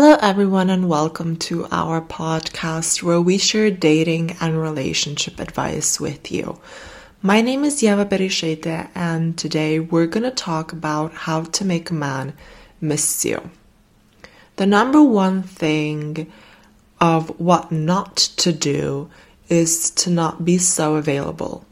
Hello, everyone, and welcome to our podcast where we share dating and relationship advice with you. My name is Yeva Bereisaite, and today we're going to talk about how to make a man miss you. The number one thing of what not to do is to not be so available.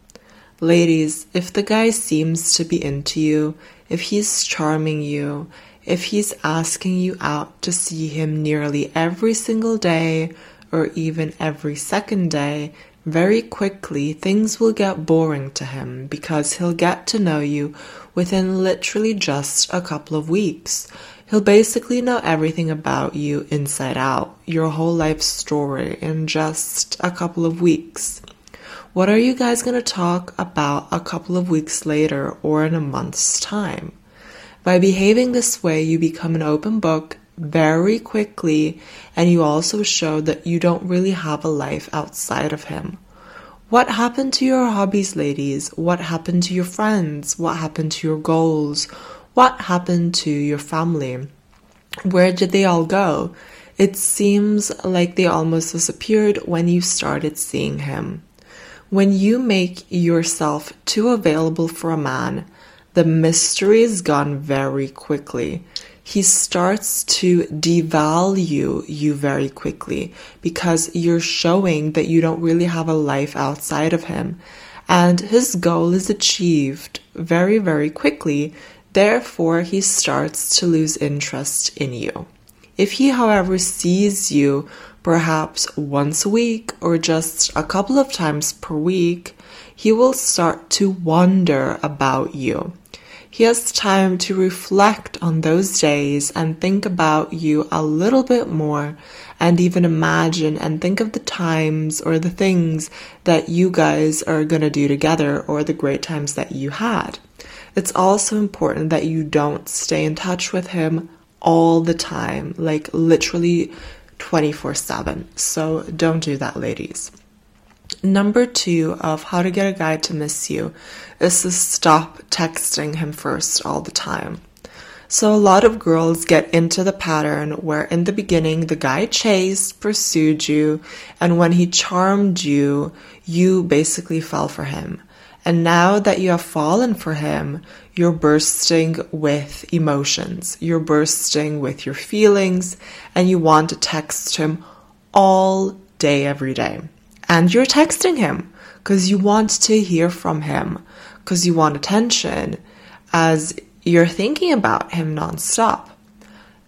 Ladies, if the guy seems to be into you, if he's charming you, if he's asking you out to see him nearly every single day or even every second day, very quickly things will get boring to him because he'll get to know you within literally just a couple of weeks. He'll basically know everything about you inside out, your whole life story in just a couple of weeks. What are you guys going to talk about a couple of weeks later or in a month's time? By behaving this way, you become an open book very quickly, and you also show that you don't really have a life outside of him. What happened to your hobbies, ladies? What happened to your friends? What happened to your goals? What happened to your family? Where did they all go? It seems like they almost disappeared when you started seeing him. When you make yourself too available for a man, the mystery is gone very quickly. He starts to devalue you very quickly because you're showing that you don't really have a life outside of him. And his goal is achieved very, very quickly. Therefore, he starts to lose interest in you. If he, however, sees you perhaps once a week or just a couple of times per week, he will start to wonder about you. He has time to reflect on those days and think about you a little bit more and even imagine and think of the times or the things that you guys are going to do together or the great times that you had. It's also important that you don't stay in touch with him all the time, like literally 24 7. So don't do that, ladies. Number two of how to get a guy to miss you is to stop texting him first all the time. So, a lot of girls get into the pattern where in the beginning the guy chased, pursued you, and when he charmed you, you basically fell for him. And now that you have fallen for him, you're bursting with emotions. You're bursting with your feelings, and you want to text him all day, every day. And you're texting him because you want to hear from him, because you want attention as you're thinking about him nonstop.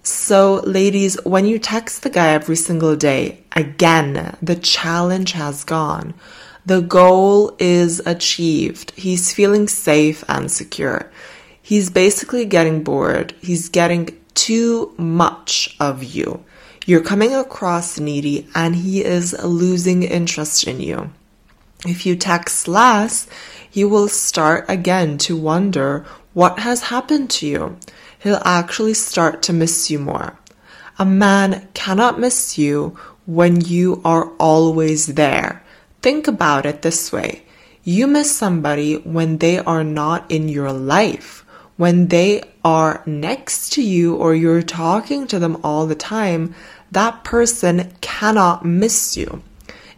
So, ladies, when you text the guy every single day, again, the challenge has gone. The goal is achieved. He's feeling safe and secure. He's basically getting bored. He's getting too much of you. You're coming across needy and he is losing interest in you. If you text less, he will start again to wonder what has happened to you. He'll actually start to miss you more. A man cannot miss you when you are always there. Think about it this way. You miss somebody when they are not in your life when they are next to you or you're talking to them all the time, that person cannot miss you.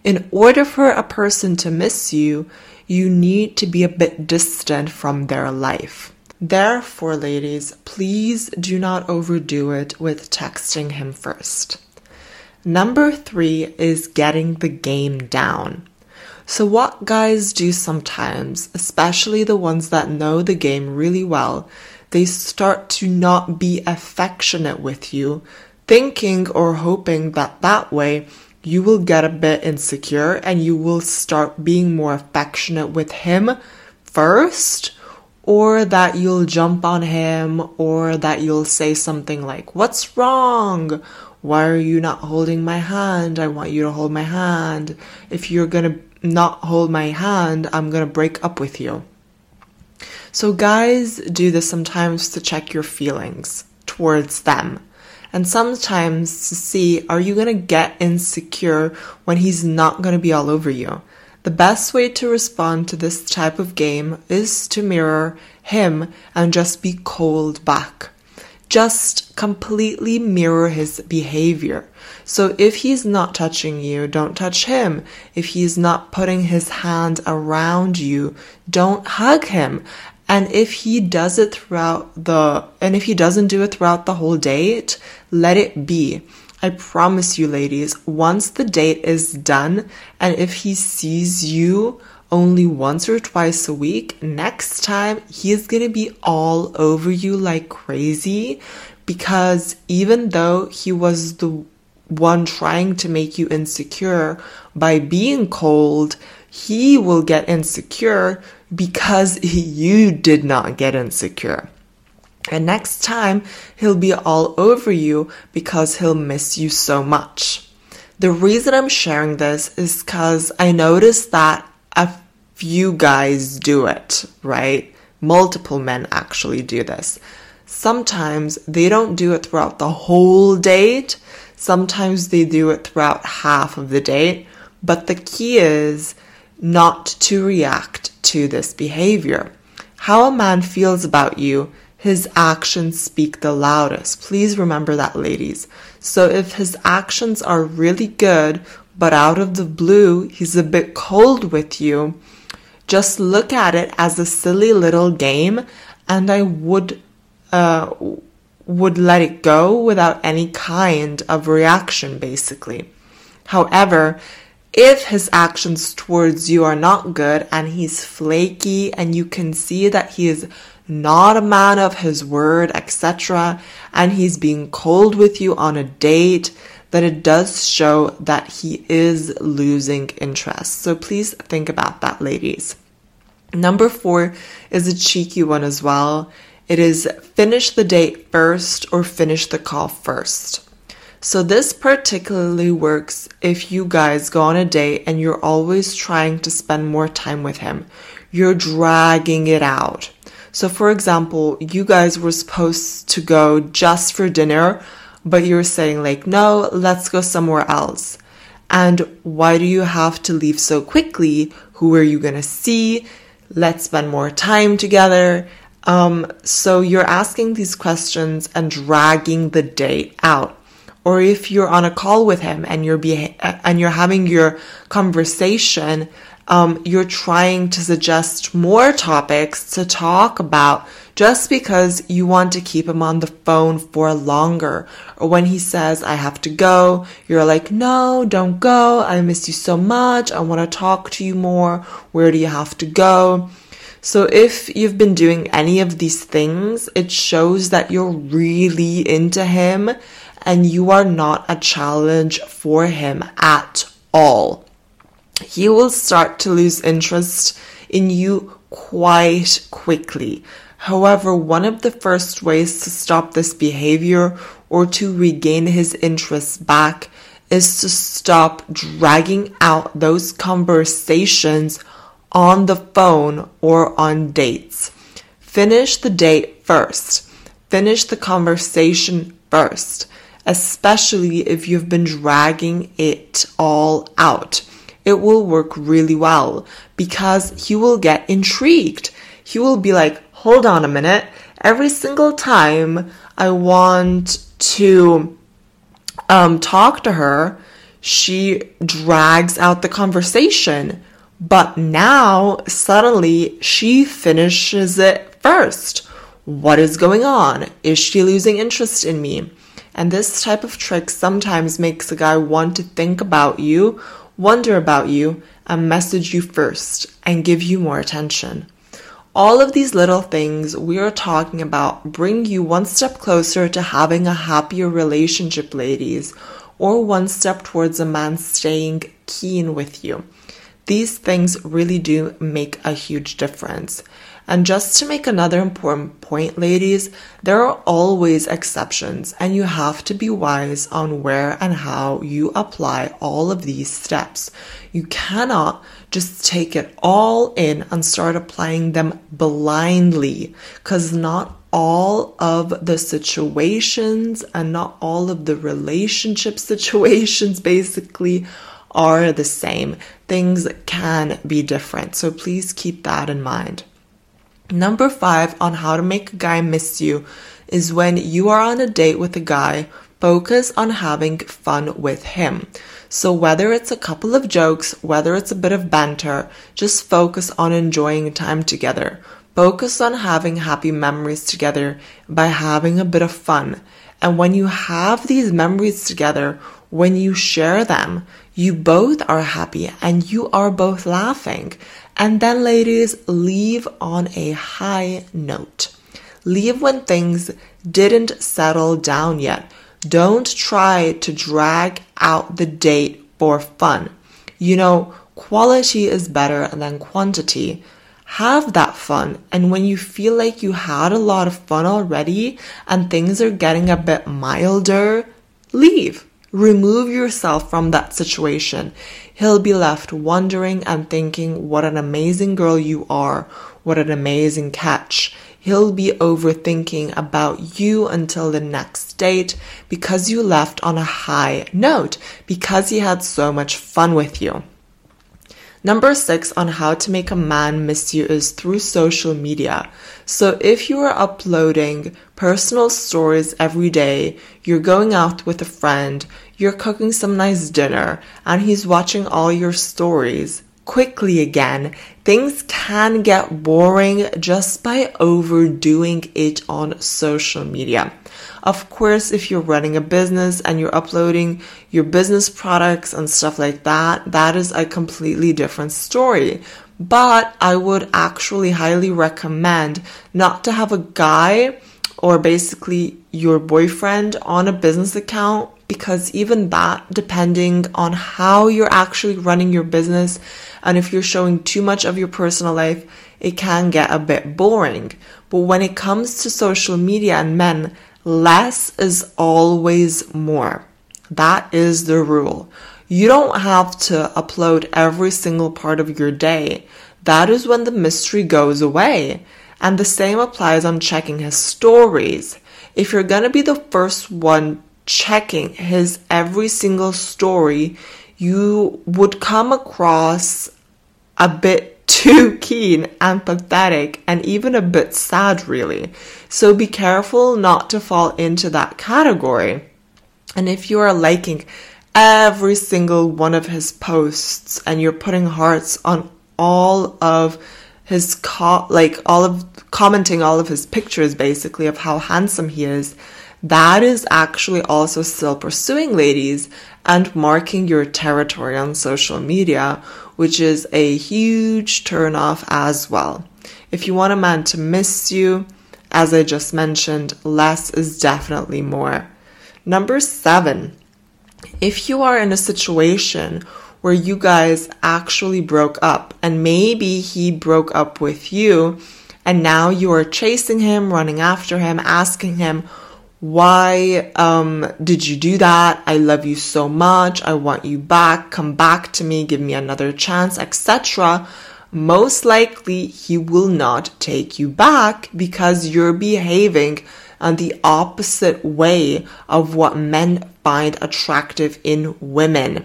In order for a person to miss you, you need to be a bit distant from their life. Therefore, ladies, please do not overdo it with texting him first. Number three is getting the game down. So, what guys do sometimes, especially the ones that know the game really well, they start to not be affectionate with you, thinking or hoping that that way you will get a bit insecure and you will start being more affectionate with him first, or that you'll jump on him, or that you'll say something like, What's wrong? Why are you not holding my hand? I want you to hold my hand. If you're gonna not hold my hand, I'm gonna break up with you. So, guys do this sometimes to check your feelings towards them. And sometimes to see are you gonna get insecure when he's not gonna be all over you? The best way to respond to this type of game is to mirror him and just be cold back. just completely mirror his behavior. So if he's not touching you, don't touch him. If he's not putting his hand around you, don't hug him. And if he does it throughout the, and if he doesn't do it throughout the whole date, let it be. I promise you, ladies, once the date is done, and if he sees you only once or twice a week, next time he's gonna be all over you like crazy because even though he was the one trying to make you insecure by being cold, he will get insecure because you did not get insecure. And next time, he'll be all over you because he'll miss you so much. The reason I'm sharing this is because I noticed that a few guys do it, right? Multiple men actually do this. Sometimes they don't do it throughout the whole date. Sometimes they do it throughout half of the date. But the key is not to react to this behavior. How a man feels about you his actions speak the loudest. Please remember that, ladies. So if his actions are really good, but out of the blue, he's a bit cold with you, just look at it as a silly little game, and I would, uh, would let it go without any kind of reaction, basically. However, if his actions towards you are not good and he's flaky and you can see that he is not a man of his word, etc., and he's being cold with you on a date, then it does show that he is losing interest. So please think about that, ladies. Number four is a cheeky one as well. It is finish the date first or finish the call first. So this particularly works if you guys go on a date and you're always trying to spend more time with him. You're dragging it out. So, for example, you guys were supposed to go just for dinner, but you're saying, like, no, let's go somewhere else. And why do you have to leave so quickly? Who are you going to see? Let's spend more time together. Um, so you're asking these questions and dragging the date out. Or if you're on a call with him and you're beha- and you're having your conversation, um, you're trying to suggest more topics to talk about just because you want to keep him on the phone for longer. Or when he says, I have to go, you're like, no, don't go. I miss you so much. I want to talk to you more. Where do you have to go? So if you've been doing any of these things, it shows that you're really into him and you are not a challenge for him at all he will start to lose interest in you quite quickly. However, one of the first ways to stop this behavior or to regain his interest back is to stop dragging out those conversations on the phone or on dates. Finish the date first. Finish the conversation first, especially if you've been dragging it all out it will work really well because he will get intrigued. He will be like, hold on a minute. Every single time I want to um, talk to her, she drags out the conversation. But now suddenly she finishes it first. What is going on? Is she losing interest in me? And this type of trick sometimes makes a guy want to think about you wonder about you, and message you first and give you more attention. All of these little things we are talking about bring you one step closer to having a happier relationship, ladies, or one step towards a man staying keen with you. These things really do make a huge difference. And just to make another important point, ladies, there are always exceptions, and you have to be wise on where and how you apply all of these steps. You cannot just take it all in and start applying them blindly, because not all of the situations and not all of the relationship situations basically are the same. Things can be different. So please keep that in mind. Number five on how to make a guy miss you is when you are on a date with a guy, focus on having fun with him. So whether it's a couple of jokes, whether it's a bit of banter, just focus on enjoying time together. Focus on having happy memories together by having a bit of fun. And when you have these memories together, when you share them, you both are happy and you are both laughing. And then, ladies, leave on a high note. Leave when things didn't settle down yet. Don't try to drag out the date for fun. You know, quality is better than quantity. Have that fun, and when you feel like you had a lot of fun already and things are getting a bit milder, leave. Remove yourself from that situation. He'll be left wondering and thinking what an amazing girl you are, what an amazing catch. He'll be overthinking about you until the next date because you left on a high note, because he had so much fun with you. Number six on how to make a man miss you is through social media. So if you are uploading personal stories every day, you're going out with a friend, you're cooking some nice dinner, and he's watching all your stories, quickly again, things can get boring just by overdoing it on social media. Of course, if you're running a business and you're uploading your business products and stuff like that, that is a completely different story. But I would actually highly recommend not to have a guy or basically your boyfriend on a business account because even that, depending on how you're actually running your business and if you're showing too much of your personal life, it can get a bit boring. But when it comes to social media and men, less is always more. That is the rule. You don't have to upload every single part of your day. That is when the mystery goes away. And the same applies on checking his stories. If you're gonna be the first one checking his every single story, you would come across a bit too keen and pathetic and even a bit sad, really. So be careful not to fall into that category. And if you are liking every single one of his posts and you're putting hearts on all of his co- like all of commenting all of his pictures basically of how handsome he is that is actually also still pursuing ladies and marking your territory on social media, which is a huge turnoff as well. If you want a man to miss you, as I just mentioned, less is definitely more. Number seven, if you are in a situation where you guys actually broke up and maybe he broke up with you and now you are chasing him, running after him, asking him, why um, did you do that? I love you so much. I want you back. Come back to me. Give me another chance, etc. Most likely, he will not take you back because you're behaving on the opposite way of what men find attractive in women.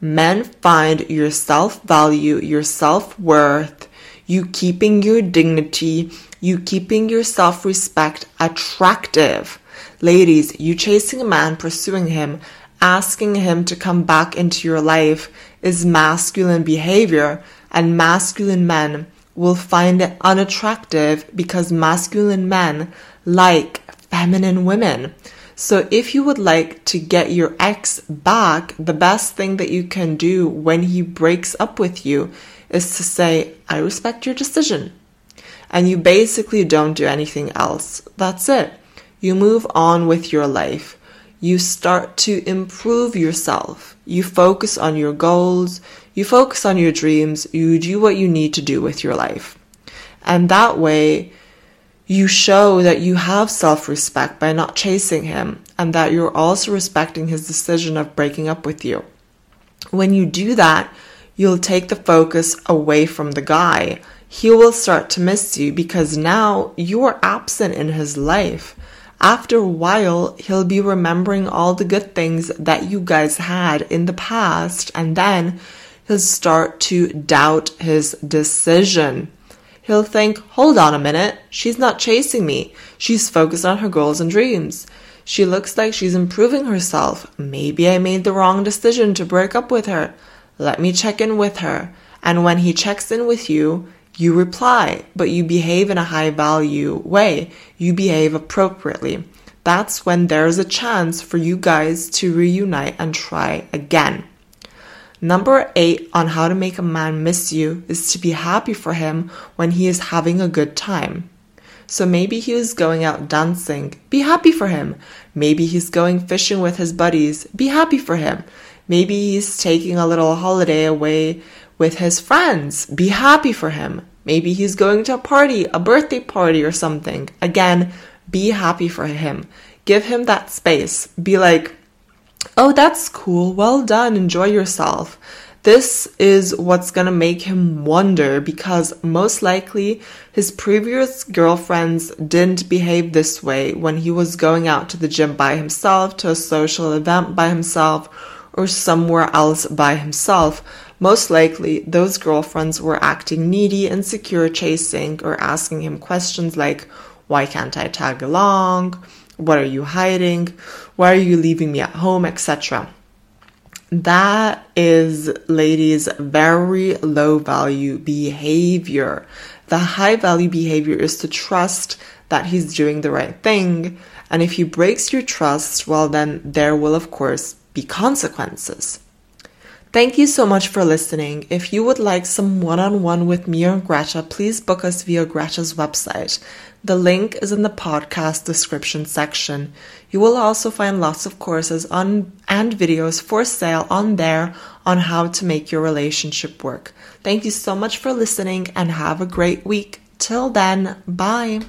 Men find your self value, your self worth, you keeping your dignity, you keeping your self respect attractive. Ladies, you chasing a man, pursuing him, asking him to come back into your life is masculine behavior, and masculine men will find it unattractive because masculine men like feminine women. So if you would like to get your ex back, the best thing that you can do when he breaks up with you is to say, I respect your decision. And you basically don't do anything else. That's it. You move on with your life. You start to improve yourself. You focus on your goals. You focus on your dreams. You do what you need to do with your life. And that way, you show that you have self respect by not chasing him and that you're also respecting his decision of breaking up with you. When you do that, you'll take the focus away from the guy. He will start to miss you because now you are absent in his life after a while, he'll be remembering all the good things that you guys had in the past, and then he'll start to doubt his decision. He'll think, hold on a minute, she's not chasing me. She's focused on her goals and dreams. She looks like she's improving herself. Maybe I made the wrong decision to break up with her. Let me check in with her. And when he checks in with you, you reply, but you behave in a high value way. You behave appropriately. That's when there's a chance for you guys to reunite and try again. Number eight on how to make a man miss you is to be happy for him when he is having a good time. So maybe he was going out dancing. Be happy for him. Maybe he's going fishing with his buddies. Be happy for him. Maybe he's taking a little holiday away with his friends. Be happy for him. Maybe he's going to a party, a birthday party or something. Again, be happy for him. Give him that space. Be like, Oh, that's cool. Well done. Enjoy yourself. This is what's gonna make him wonder because most likely his previous girlfriends didn't behave this way when he was going out to the gym by himself, to a social event by himself, or somewhere else by himself. Most likely, those girlfriends were acting needy, and insecure, chasing, or asking him questions like, Why can't I tag along? What are you hiding? Why are you leaving me at home? etc. That is, ladies, very low value behavior. The high value behavior is to trust that he's doing the right thing. And if he breaks your trust, well, then there will, of course, be consequences. Thank you so much for listening. If you would like some one on one with me or Greta, please book us via Greta's website. The link is in the podcast description section. You will also find lots of courses on and videos for sale on there on how to make your relationship work. Thank you so much for listening and have a great week. Till then, bye.